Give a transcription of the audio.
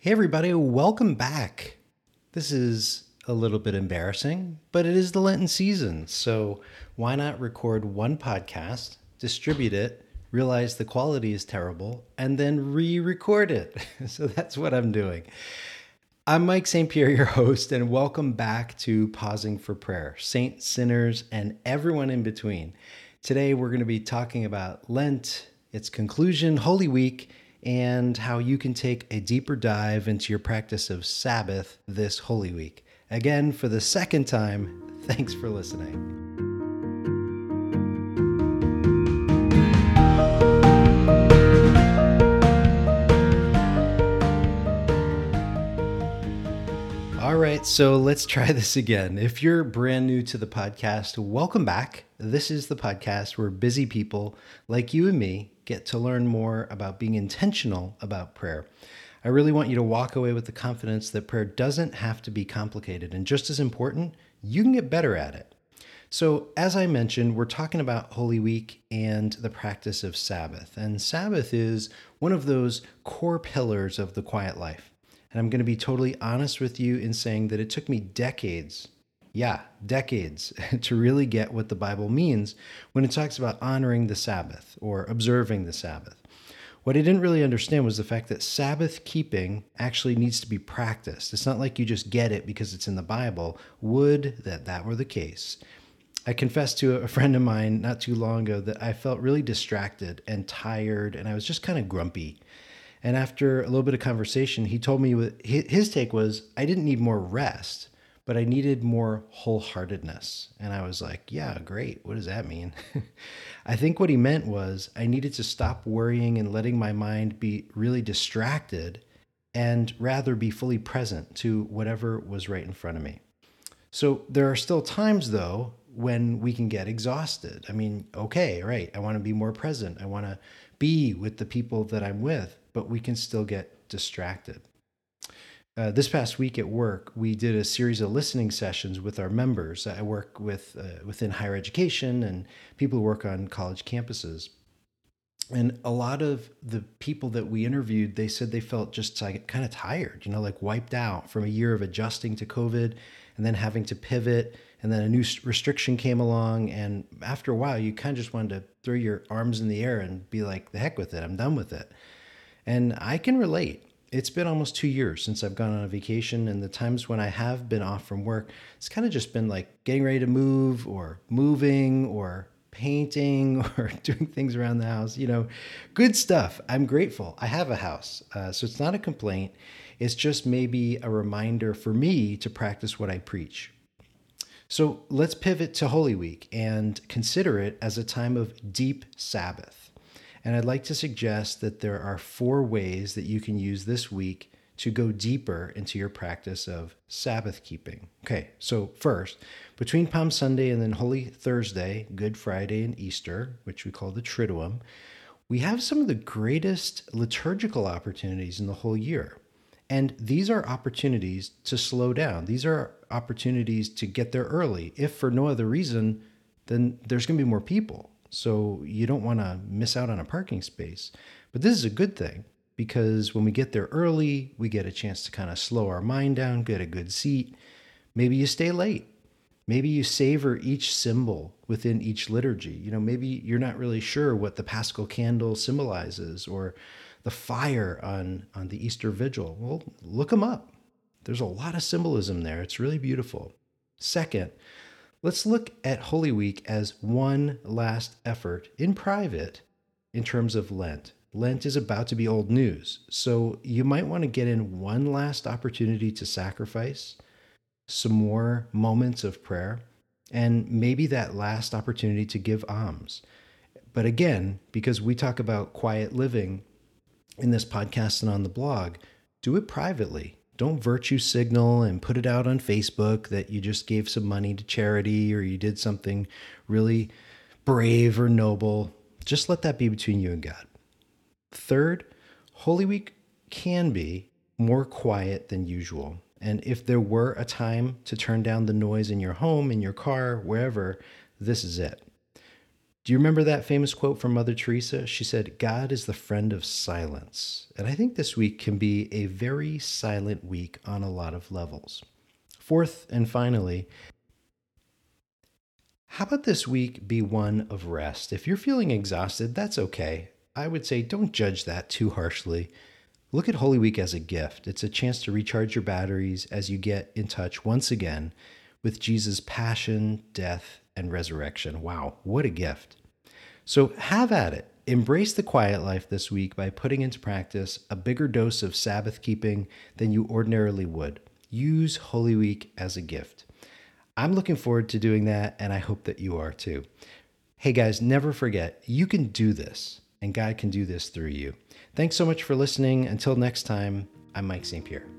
Hey, everybody, welcome back. This is a little bit embarrassing, but it is the Lenten season. So why not record one podcast, distribute it, realize the quality is terrible, and then re record it? so that's what I'm doing. I'm Mike St. Pierre, your host, and welcome back to Pausing for Prayer, saints, sinners, and everyone in between. Today, we're going to be talking about Lent, its conclusion, Holy Week, and how you can take a deeper dive into your practice of Sabbath this Holy Week. Again, for the second time, thanks for listening. All right, so let's try this again. If you're brand new to the podcast, welcome back. This is the podcast where busy people like you and me get to learn more about being intentional about prayer. I really want you to walk away with the confidence that prayer doesn't have to be complicated. And just as important, you can get better at it. So, as I mentioned, we're talking about Holy Week and the practice of Sabbath. And Sabbath is one of those core pillars of the quiet life. And I'm going to be totally honest with you in saying that it took me decades yeah, decades to really get what the Bible means when it talks about honoring the Sabbath or observing the Sabbath. What I didn't really understand was the fact that Sabbath keeping actually needs to be practiced. It's not like you just get it because it's in the Bible. Would that that were the case. I confessed to a friend of mine not too long ago that I felt really distracted and tired and I was just kind of grumpy. And after a little bit of conversation, he told me his take was I didn't need more rest but I needed more wholeheartedness. And I was like, yeah, great. What does that mean? I think what he meant was I needed to stop worrying and letting my mind be really distracted and rather be fully present to whatever was right in front of me. So there are still times, though, when we can get exhausted. I mean, okay, right, I want to be more present. I want to be with the people that I'm with, but we can still get distracted. Uh, this past week at work, we did a series of listening sessions with our members. I work with uh, within higher education and people who work on college campuses. And a lot of the people that we interviewed, they said they felt just like kind of tired, you know, like wiped out from a year of adjusting to COVID and then having to pivot. And then a new restriction came along. And after a while, you kind of just wanted to throw your arms in the air and be like, the heck with it, I'm done with it. And I can relate it's been almost two years since I've gone on a vacation, and the times when I have been off from work, it's kind of just been like getting ready to move, or moving, or painting, or doing things around the house. You know, good stuff. I'm grateful. I have a house, uh, so it's not a complaint. It's just maybe a reminder for me to practice what I preach. So let's pivot to Holy Week and consider it as a time of deep Sabbath. And I'd like to suggest that there are four ways that you can use this week to go deeper into your practice of Sabbath keeping. Okay, so first, between Palm Sunday and then Holy Thursday, Good Friday, and Easter, which we call the Triduum, we have some of the greatest liturgical opportunities in the whole year. And these are opportunities to slow down. These are opportunities to get there early. If for no other reason, then there's going to be more people. So you don't want to miss out on a parking space. But this is a good thing because when we get there early, we get a chance to kind of slow our mind down, get a good seat. Maybe you stay late. Maybe you savor each symbol within each liturgy. You know, maybe you're not really sure what the paschal candle symbolizes or the fire on, on the Easter vigil. Well, look them up. There's a lot of symbolism there. It's really beautiful. Second, Let's look at Holy Week as one last effort in private in terms of Lent. Lent is about to be old news, so you might want to get in one last opportunity to sacrifice, some more moments of prayer, and maybe that last opportunity to give alms. But again, because we talk about quiet living in this podcast and on the blog, do it privately don't virtue signal and put it out on Facebook that you just gave some money to charity or you did something really brave or noble. Just let that be between you and God. Third, Holy Week can be more quiet than usual. And if there were a time to turn down the noise in your home, in your car, wherever, this is it. Do you remember that famous quote from Mother Teresa? She said, God is the friend of silence. And I think this week can be a very silent week on a lot of levels. Fourth and finally, how about this week be one of rest? If you're feeling exhausted, that's okay. I would say don't judge that too harshly. Look at Holy Week as a gift. It's a chance to recharge your batteries as you get in touch once again with Jesus' passion, death, and resurrection. Wow, what a gift. So have at it. Embrace the quiet life this week by putting into practice a bigger dose of Sabbath keeping than you ordinarily would. Use Holy Week as a gift. I'm looking forward to doing that, and I hope that you are too. Hey guys, never forget, you can do this, and God can do this through you. Thanks so much for listening. Until next time, I'm Mike St. Pierre.